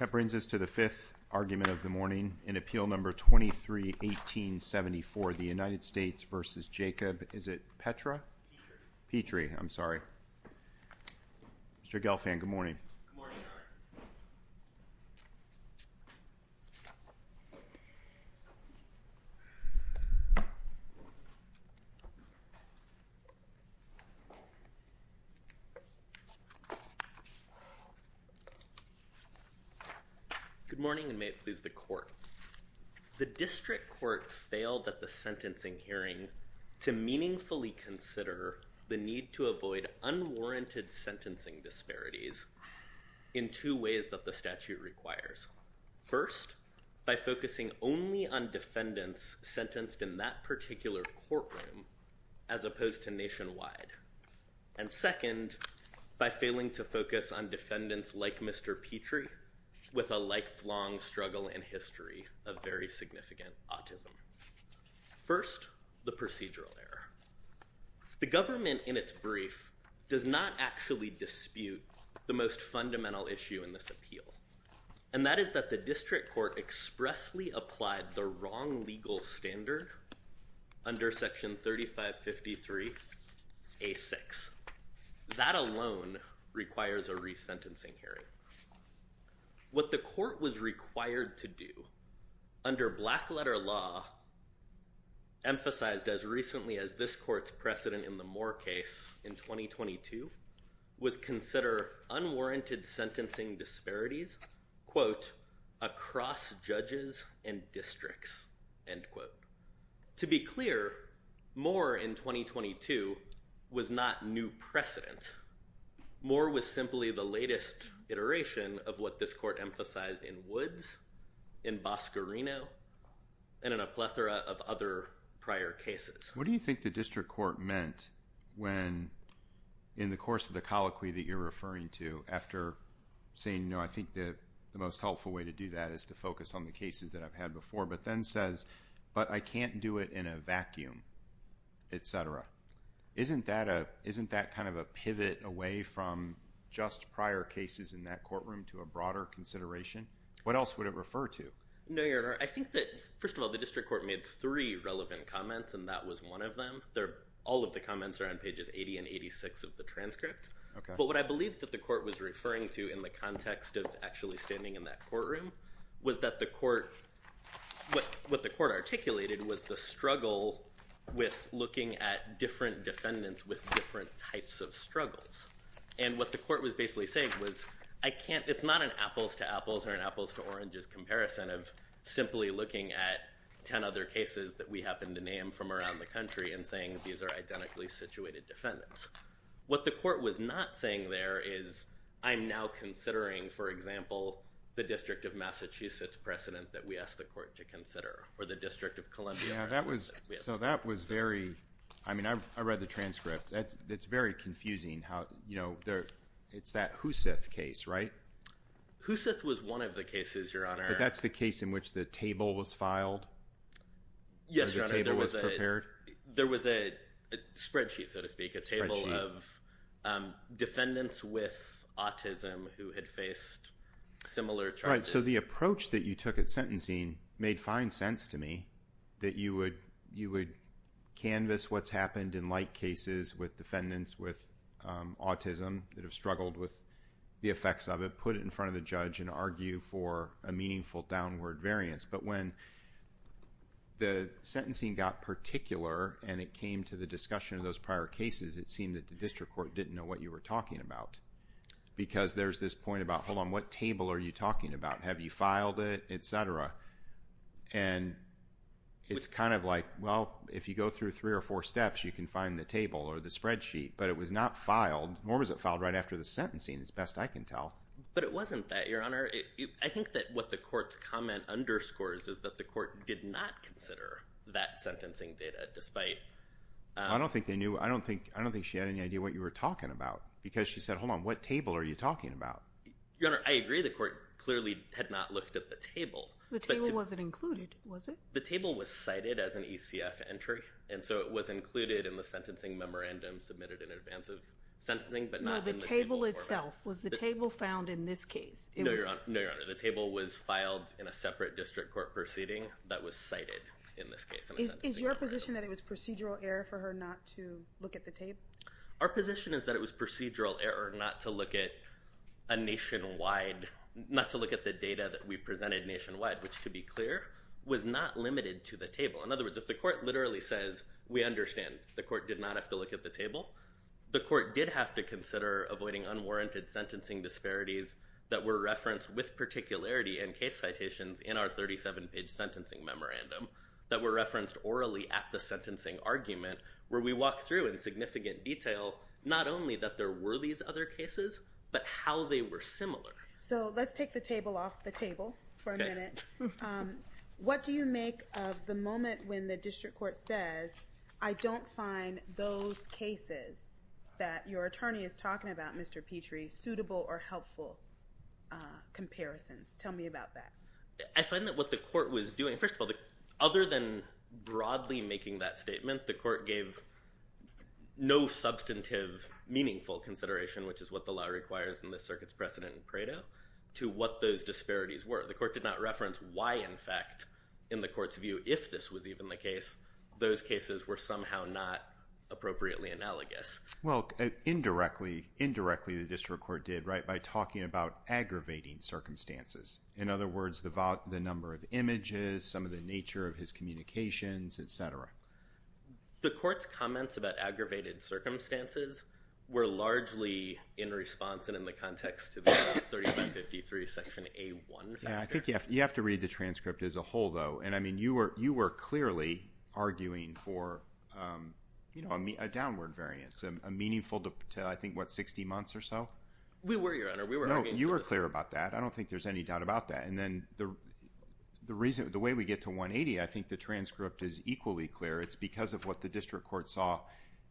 That brings us to the fifth argument of the morning in Appeal No. 23-1874, the United States v. Jacob, is it Petra? Petre. Petre, I'm sorry. Mr. Gelfand, good morning. Good morning, Your Honor. Good please the Court. The District Court failed at the sentencing hearing to meaningfully consider the need to avoid unwarranted sentencing disparities in two ways that the statute requires. First, by focusing only on defendants sentenced in that particular courtroom as opposed to nationwide. And second, by failing to focus on defendants like Mr. Petre with a lifelong struggle and history of very significant autism. First, the procedural error. The government, in its brief, does not actually dispute the most fundamental issue in this appeal. And that is that the District Court expressly applied the wrong legal standard under Section 3553A6. That alone requires a resentencing hearing. What the Court was required to do under black-letter law, emphasized as recently as this Court's precedent in the Moore case in 2022, was consider unwarranted sentencing disparities, quote, across judges and districts, end quote. To be clear, Moore in 2022 was not new precedent. Moore was simply the latest iteration of what this Court emphasized in Woods, in Boscarino, and in a plethora of other prior cases. What do you think the District Court meant when, in the course of the colloquy that you're referring to, after saying, no, I think the most helpful way to do that is to focus on the cases that I've had before, but then says, but I can't do it in a vacuum, etc. Isn't that kind of a pivot away from just prior cases in that courtroom to a broader consideration? What else would it refer to? No, Your Honor. I think that, first of all, the District Court made three relevant comments, and that was one of them. All of the comments are on pages 80 and 86 of the transcript. But what I believe that the Court was referring to in the context of actually standing in that courtroom was that the Court, what the Court articulated was the struggle with looking at different defendants with different types of struggles. And what the Court was basically saying was, I can't, it's not an apples to apples or an apples to oranges comparison of simply looking at 10 other cases that we happen to name from around the country and saying these are identically situated defendants. What the Court was not saying there is, I'm now considering, for example, the District of Massachusetts precedent that we asked the Court to consider, or the District of Columbia precedent. So that was very, I mean, I read the transcript. It's very confusing how, you know, it's that Huseth case, right? Huseth was one of the cases, Your Honor. But that's the case in which the table was filed? Yes, Your Honor. Or the table was prepared? There was a spreadsheet, so to speak, a table of um, defendants with autism who had faced similar charges. Right, so the approach that you took at sentencing made fine sense to me, that you would canvas what's happened in like cases with defendants with um, autism that have struggled with the effects of it, put it in front of the judge and argue for a meaningful downward variance. But when the sentencing got particular and it came to the discussion of those prior cases, it seemed that the District Court didn't know what you were talking about. Because there's this point about, hold on, what table are you talking about? Have you filed it, et cetera? And it's kind of like, well, if you go through three or four steps, you can find the table or the spreadsheet. But it was not filed, nor was it filed right after the sentencing, as best I can tell. But it wasn't that, Your Honor. I think that what the Court's comment underscores is that the Court did not consider that sentencing data, despite... Um, I don't think they knew. I don't think she had any idea what you were talking about. Because she said, hold on, what table are you talking about? Your Honor, I agree the Court clearly had not looked at the table. The table wasn't included, was it? The table was cited as an ECF entry. And so it was included in the sentencing memorandum submitted in advance of sentencing, but No, not the in the table format. itself. Was the table found in this case? It No, was- Your Honor. No, Your Honor. The table was filed in a separate district court proceeding that was cited in this case. Is, is your position that it was procedural error for her not to look at the tape? Our position is that it was procedural error not to look at a nationwide, not to look at the data that we presented nationwide, which, to be clear, was not limited to the table. In other words, if the court literally says, we understand, the court did not have to look at the table, the court did have to consider avoiding unwarranted sentencing disparities that were referenced with particularity in case citations in our 37-page sentencing memorandum that were referenced orally at the sentencing argument, where we walk through in significant detail not only that there were these other cases, but how they were similar. So let's take the table off the table for a minute. Um, what do you make of the moment when the district court says, I don't find those cases that your attorney is talking about, Mr. Petre, suitable or helpful uh, comparisons? Tell me about that. I find that what the court was doing, first of all, the, other than broadly making that statement, the court gave no substantive, meaningful consideration, which is what the law requires in this circuit's precedent in Prado, to what those disparities were. The court did not reference why, in fact, in the court's view, if this was even the case, those cases were somehow not appropriately analogous. Well, uh, indirectly, indirectly, the district court did right by talking about aggravating circumstances. In other words, the the number of images, some of the nature of his communications, etc. The court's comments about aggravated circumstances were largely in response and in the context to the 3553 section A1 factor. Yeah, I think you have to read the transcript as a whole, though. And I mean, you were you were clearly arguing for, um, a, me- a downward variance, a, meaningful to, I think what sixty months or so. We were, Your Honor. We were No, you were clear about that. I don't think there's any doubt about that. And then the the reason the way we get to 180, I think the transcript is equally clear. It's because of what the district court saw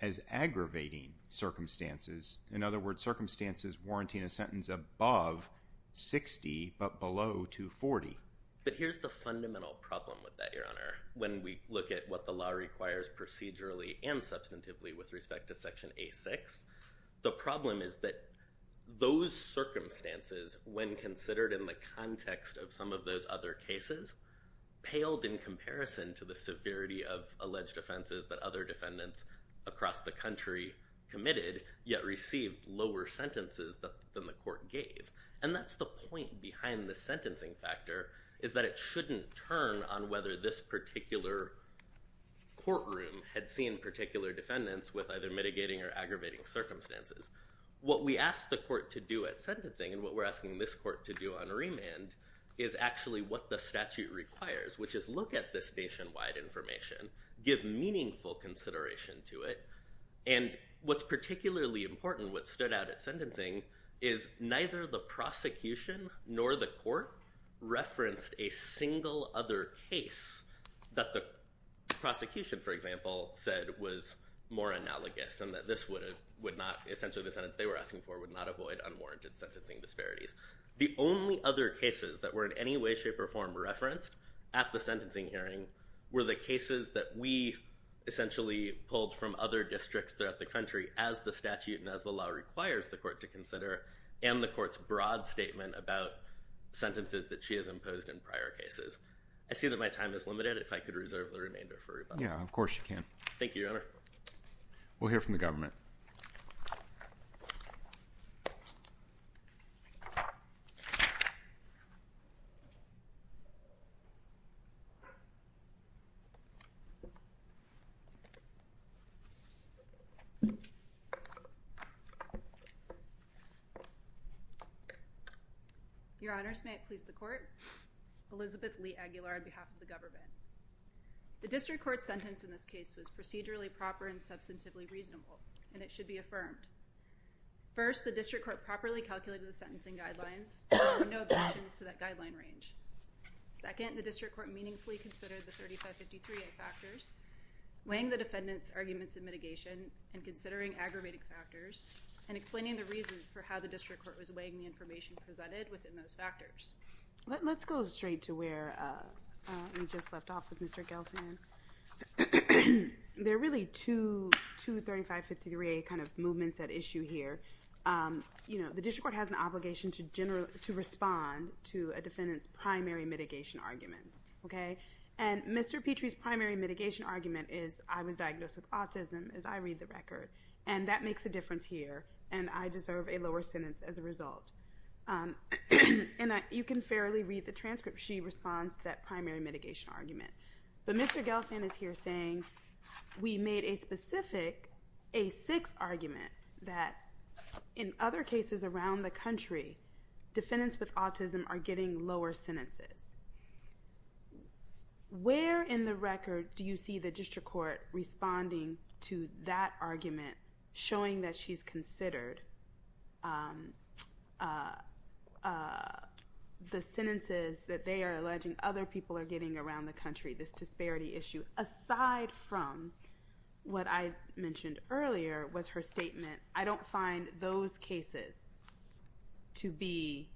as aggravating circumstances. In other words, circumstances warranting a sentence above 60 but below 240. But here's the fundamental problem with that, Your Honor, when we look at what the law requires procedurally and substantively with respect to Section A6. The problem is that those circumstances, when considered in the context of some of those other cases, paled in comparison to the severity of alleged offenses that other defendants across the country committed, yet received lower sentences than the court gave. And that's the point behind the sentencing factor, is that it shouldn't turn on whether this particular courtroom had seen particular defendants with either mitigating or aggravating circumstances. What we asked the court to do at sentencing, and what we're asking this court to do on remand, is actually what the statute requires, which is look at this nationwide information, give meaningful consideration to it, and what's particularly important, what stood out at sentencing, is neither the prosecution nor the court referenced a single other case that the prosecution, for example, said was more analogous and that this would not, essentially the sentence they were asking for would not avoid unwarranted sentencing disparities. The only other cases that were in any way, shape, or form referenced at the sentencing hearing were the cases that we essentially pulled from other districts throughout the country as the statute and as the law requires the court to consider, and the court's broad statement about sentences that she has imposed in prior cases. I see that my time is limited. If I could reserve the remainder for rebuttal. Yeah, of course you can. Thank you, Your Honor. We'll hear from the government. Your Honors, may it please the court. Elizabeth Lee Aguilar on behalf of the government. The district court's sentence in this case was procedurally proper and substantively reasonable, and it should be affirmed. First, the district court properly calculated the sentencing guidelines, there were no objections to that guideline range. Second, the district court meaningfully considered the 3553A factors, weighing the defendant's arguments in mitigation and considering aggravating factors, and explaining the reasons for how the district court was weighing the information presented within those factors. Let, us go straight to where uh, uh, we just left off with Mr. Gelfand. there are really two 3553A kind of movements at issue here. You know, the district court has an obligation to respond to a defendant's primary mitigation arguments, okay? And Mr. Petre's primary mitigation argument is, I was diagnosed with autism as I read the record, and that makes a difference here, and I deserve a lower sentence as a result. Um, and you can fairly read the transcript. She responds to that primary mitigation argument. But Mr. Gelfand is here saying we made a specific A6 argument that in other cases around the country, defendants with autism are getting lower sentences. Where in the record do you see the district court responding to that argument, showing that she's considered um, uh, uh, the sentences that they are alleging other people are getting around the country, this disparity issue, aside from what I mentioned earlier was her statement, I don't find those cases to be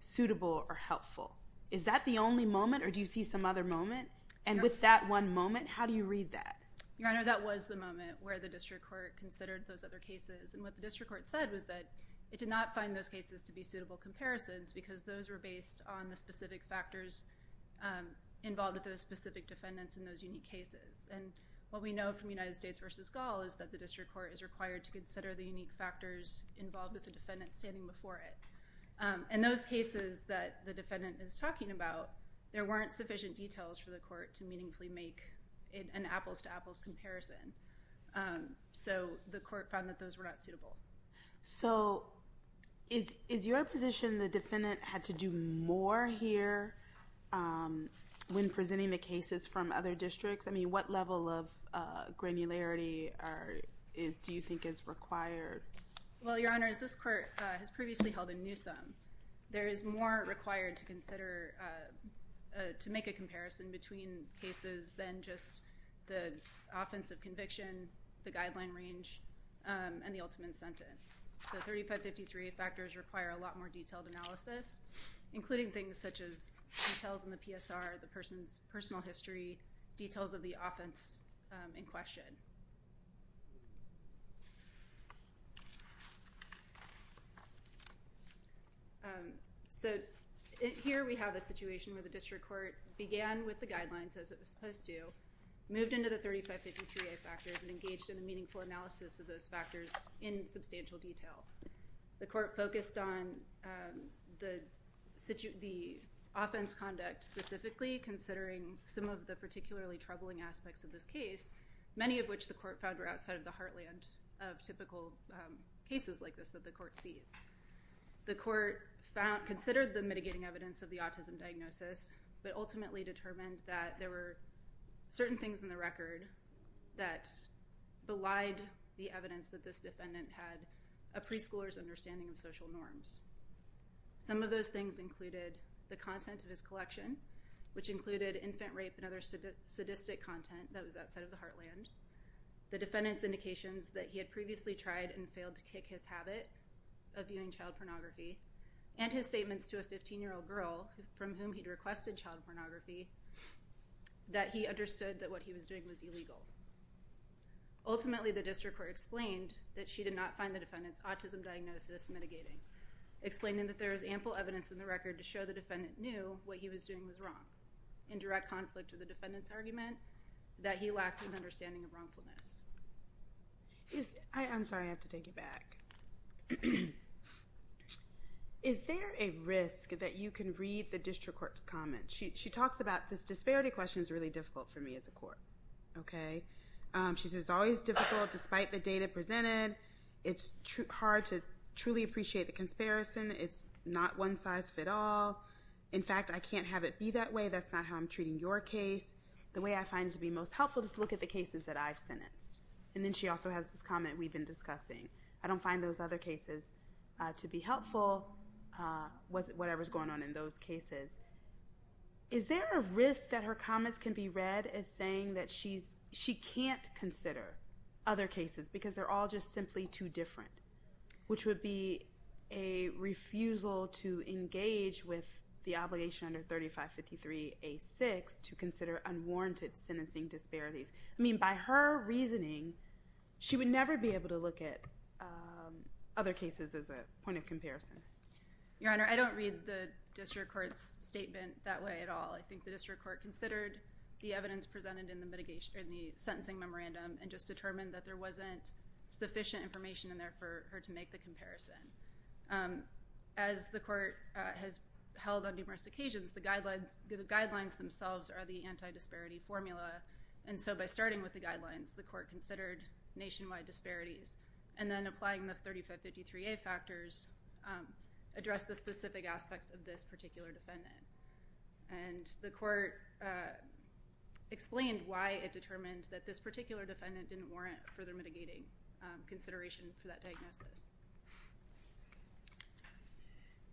suitable or helpful. Is that the only moment, or do you see some other moment? And with that one moment, how do you read that? Your Honor, that was the moment where the district court considered those other cases. And what the district court said was that it did not find those cases to be suitable comparisons because those were based on the specific factors um, involved with those specific defendants in those unique cases. And what we know from United States v. Gall is that the district court is required to consider the unique factors involved with the defendant standing before it. Um, in those cases that the defendant is talking about, there weren't sufficient details for the court to meaningfully make an apples-to-apples comparison. Um, so the court found that those were not suitable. So is your position the defendant had to do more here um, when presenting the cases from other districts? I mean, what level of uh, granularity do you think is required? Well, Your Honor, as this court uh, has previously held in Newsom, there is more required to consider uh, to make a comparison between cases than just the offense of conviction, the guideline range, um, and the ultimate sentence. The 3553 factors require a lot more detailed analysis, including things such as details in the PSR, the person's personal history, details of the offense um, in question. Um, so here we have a situation where the district court began with the guidelines as it was supposed to, moved into the 3553A factors, and engaged in a meaningful analysis of those factors in substantial detail. The court focused on um, the offense conduct specifically, considering some of the particularly troubling aspects of this case, many of which the court found were outside of the heartland of typical um, cases like this that the court sees. The court considered the mitigating evidence of the autism diagnosis, but ultimately determined that there were certain things in the record that belied the evidence that this defendant had a preschooler's understanding of social norms. Some of those things included the content of his collection, which included infant rape and other sadistic content that was outside of the heartland, the defendant's indications that he had previously tried and failed to kick his habit of viewing child pornography, and his statements to a 15-year-old girl from whom he'd requested child pornography, that he understood that what he was doing was illegal. Ultimately, the district court explained that she did not find the defendant's autism diagnosis mitigating, explaining that there is ample evidence in the record to show the defendant knew what he was doing was wrong, in direct conflict with the defendant's argument that he lacked an understanding of wrongfulness. I'm sorry, I have to take it back. Is there a risk that you can read the district court's comments? She talks about this disparity question is really difficult for me as a court. Okay? Um, she says it's always difficult despite the data presented. It's hard to truly appreciate the comparison. It's not one size fit all. In fact, I can't have it be that way. That's not how I'm treating your case. The way I find it to be most helpful is to look at the cases that I've sentenced. And then she also has this comment we've been discussing. I don't find those other cases uh, to be helpful, Uh, whatever's going on in those cases. Is there a risk that her comments can be read as saying that she can't consider other cases because they're all just simply too different, which would be a refusal to engage with the obligation under 3553A6 to consider unwarranted sentencing disparities. I mean, by her reasoning, she would never be able to look at um, other cases as a point of comparison. Your Honor, I don't read the district court's statement that way at all. I think the district court considered the evidence presented in the sentencing memorandum and just determined that there wasn't sufficient information in there for her to make the comparison. Um, as the court uh, has held on numerous occasions, the guidelines themselves are the anti-disparity formula. And so by starting with the guidelines, the court considered nationwide disparities. And then applying the 3553A factors um, addressed the specific aspects of this particular defendant. And the court uh, explained why it determined that this particular defendant didn't warrant further mitigating um, consideration for that diagnosis.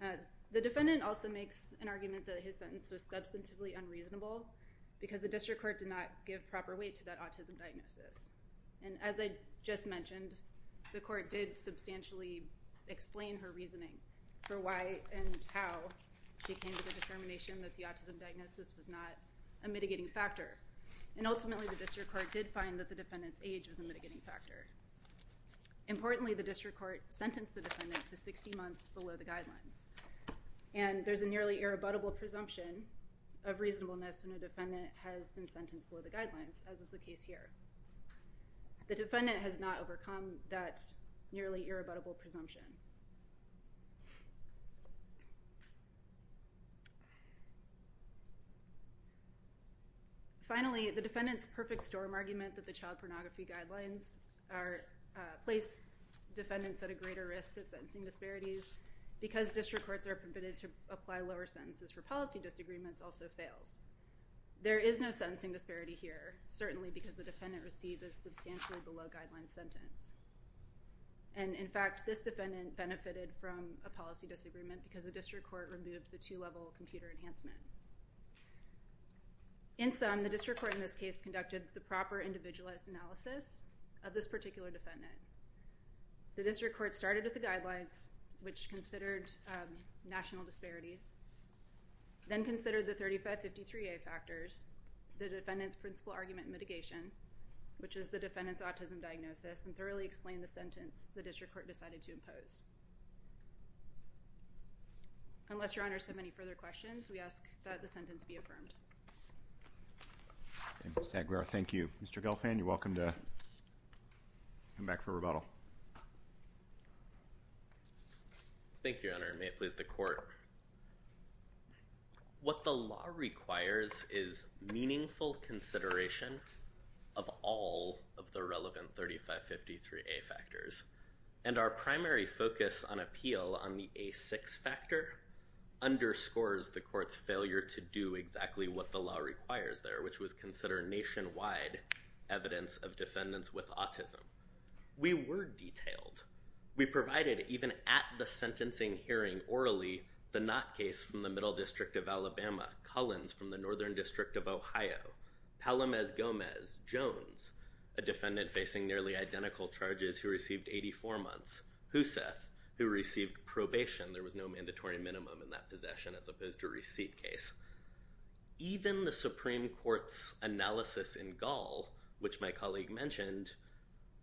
Uh, the defendant also makes an argument that his sentence was substantively unreasonable because the district court did not give proper weight to that autism diagnosis. And as I just mentioned, the court did substantially explain her reasoning for why and how she came to the determination that the autism diagnosis was not a mitigating factor. And ultimately, the district court did find that the defendant's age was a mitigating factor. Importantly, the district court sentenced the defendant to 60 months below the guidelines. And there's a nearly irrebuttable presumption of reasonableness when a defendant has been sentenced below the guidelines, as was the case here. The defendant has not overcome that nearly irrebuttable presumption. Finally, the defendant's perfect storm argument that the child pornography guidelines uh, place defendants at a greater risk of sentencing disparities because district courts are permitted to apply lower sentences for policy disagreements also fails. There is no sentencing disparity here, certainly because the defendant received a substantially below guideline sentence. And in fact, this defendant benefited from a policy disagreement because the district court removed the two-level computer enhancement. In sum, the district court in this case conducted the proper individualized analysis of this particular defendant. The district court started with the guidelines, which considered um, national disparities, then considered the 3553A factors, the defendant's principal argument mitigation, which is the defendant's autism diagnosis, and thoroughly explained the sentence the district court decided to impose. Unless your honors have any further questions, we ask that the sentence be affirmed. Ms. Aguilar, thank you. Mr. Gelfand, you're welcome to come back for rebuttal. Thank you, Your Honor. May it please the court. What the law requires is meaningful consideration of all of the relevant 3553A factors. And our primary focus on appeal on the A6 factor underscores the court's failure to do exactly what the law requires there, which was consider nationwide evidence of defendants with autism. We were detailed. We provided, even at the sentencing hearing orally, the Knott case from the Middle District of Alabama, Cullens from the Northern District of Ohio, Palamez-Gomez, Jones, a defendant facing nearly identical charges who received 84 months, Huseth, who received probation. There was no mandatory minimum in that possession as opposed to a receipt case. Even the Supreme Court's analysis in Gall, which my colleague mentioned,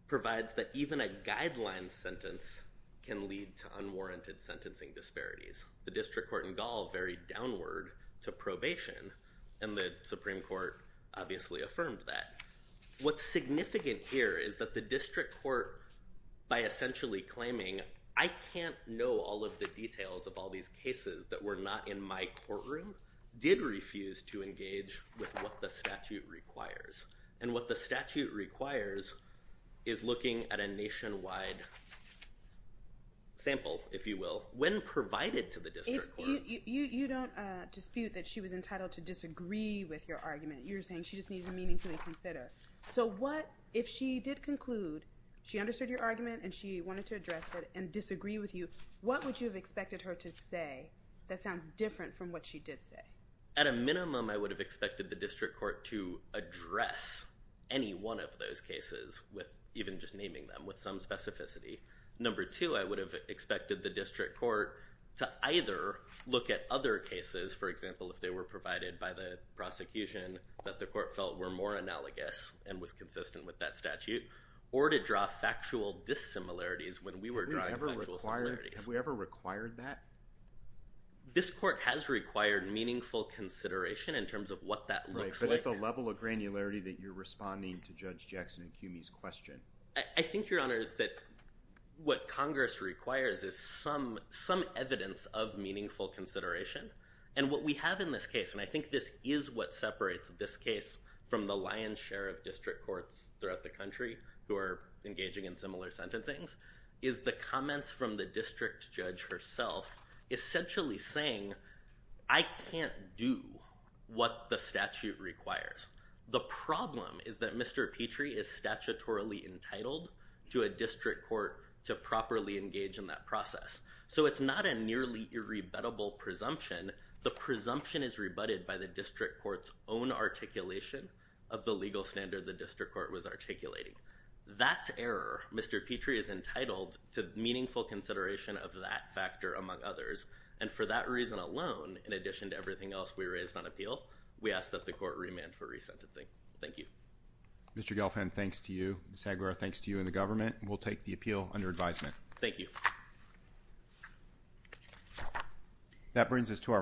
provides that even a guideline sentence can lead to unwarranted sentencing disparities. The district court in Gall varied downward to probation, and the Supreme Court obviously affirmed that. What's significant here is that the district court, by essentially claiming, I can't know all of the details of all these cases that were not in my courtroom, did refuse to engage with what the statute requires. And what the statute requires is looking at a nationwide sample, if you will, when provided to the district court. You don't uh, dispute that she was entitled to disagree with your argument. You're saying she just needs to meaningfully consider. So what, if she did conclude, she understood your argument and she wanted to address it and disagree with you, what would you have expected her to say that sounds different from what she did say? At a minimum, I would have expected the district court to address any one of those cases with even just naming them with some specificity. Number two, I would have expected the district court to either look at other cases, for example, if they were provided by the prosecution that the court felt were more analogous and was consistent with that statute, or to draw factual dissimilarities when we were drawing factual similarities. Have we ever required that? This court has required meaningful consideration in terms of what that looks like. But at the level of granularity that you're responding to Judge Jackson-Akiwumi's question. I think, Your Honor, that what Congress requires is some evidence of meaningful consideration. And what we have in this case, and I think this is what separates this case from the lion's share of district courts throughout the country who are engaging in similar sentencings, is the comments from the district judge herself essentially saying, I can't do what the statute requires. The problem is that Mr. Petre is statutorily entitled to a district court to properly engage in that process. So it's not a nearly irrebuttable presumption. The presumption is rebutted by the district court's own articulation of the legal standard the district court was articulating. That's error. Mr. Petre is entitled to meaningful consideration of that factor, among others. And for that reason alone, in addition to everything else we raised on appeal, we ask that the court remand for resentencing. Thank you. Mr. Gelfand, thanks to you. Ms. Aguilar, thanks to you and the government. We'll take the appeal under advisement. Thank you. That brings us to our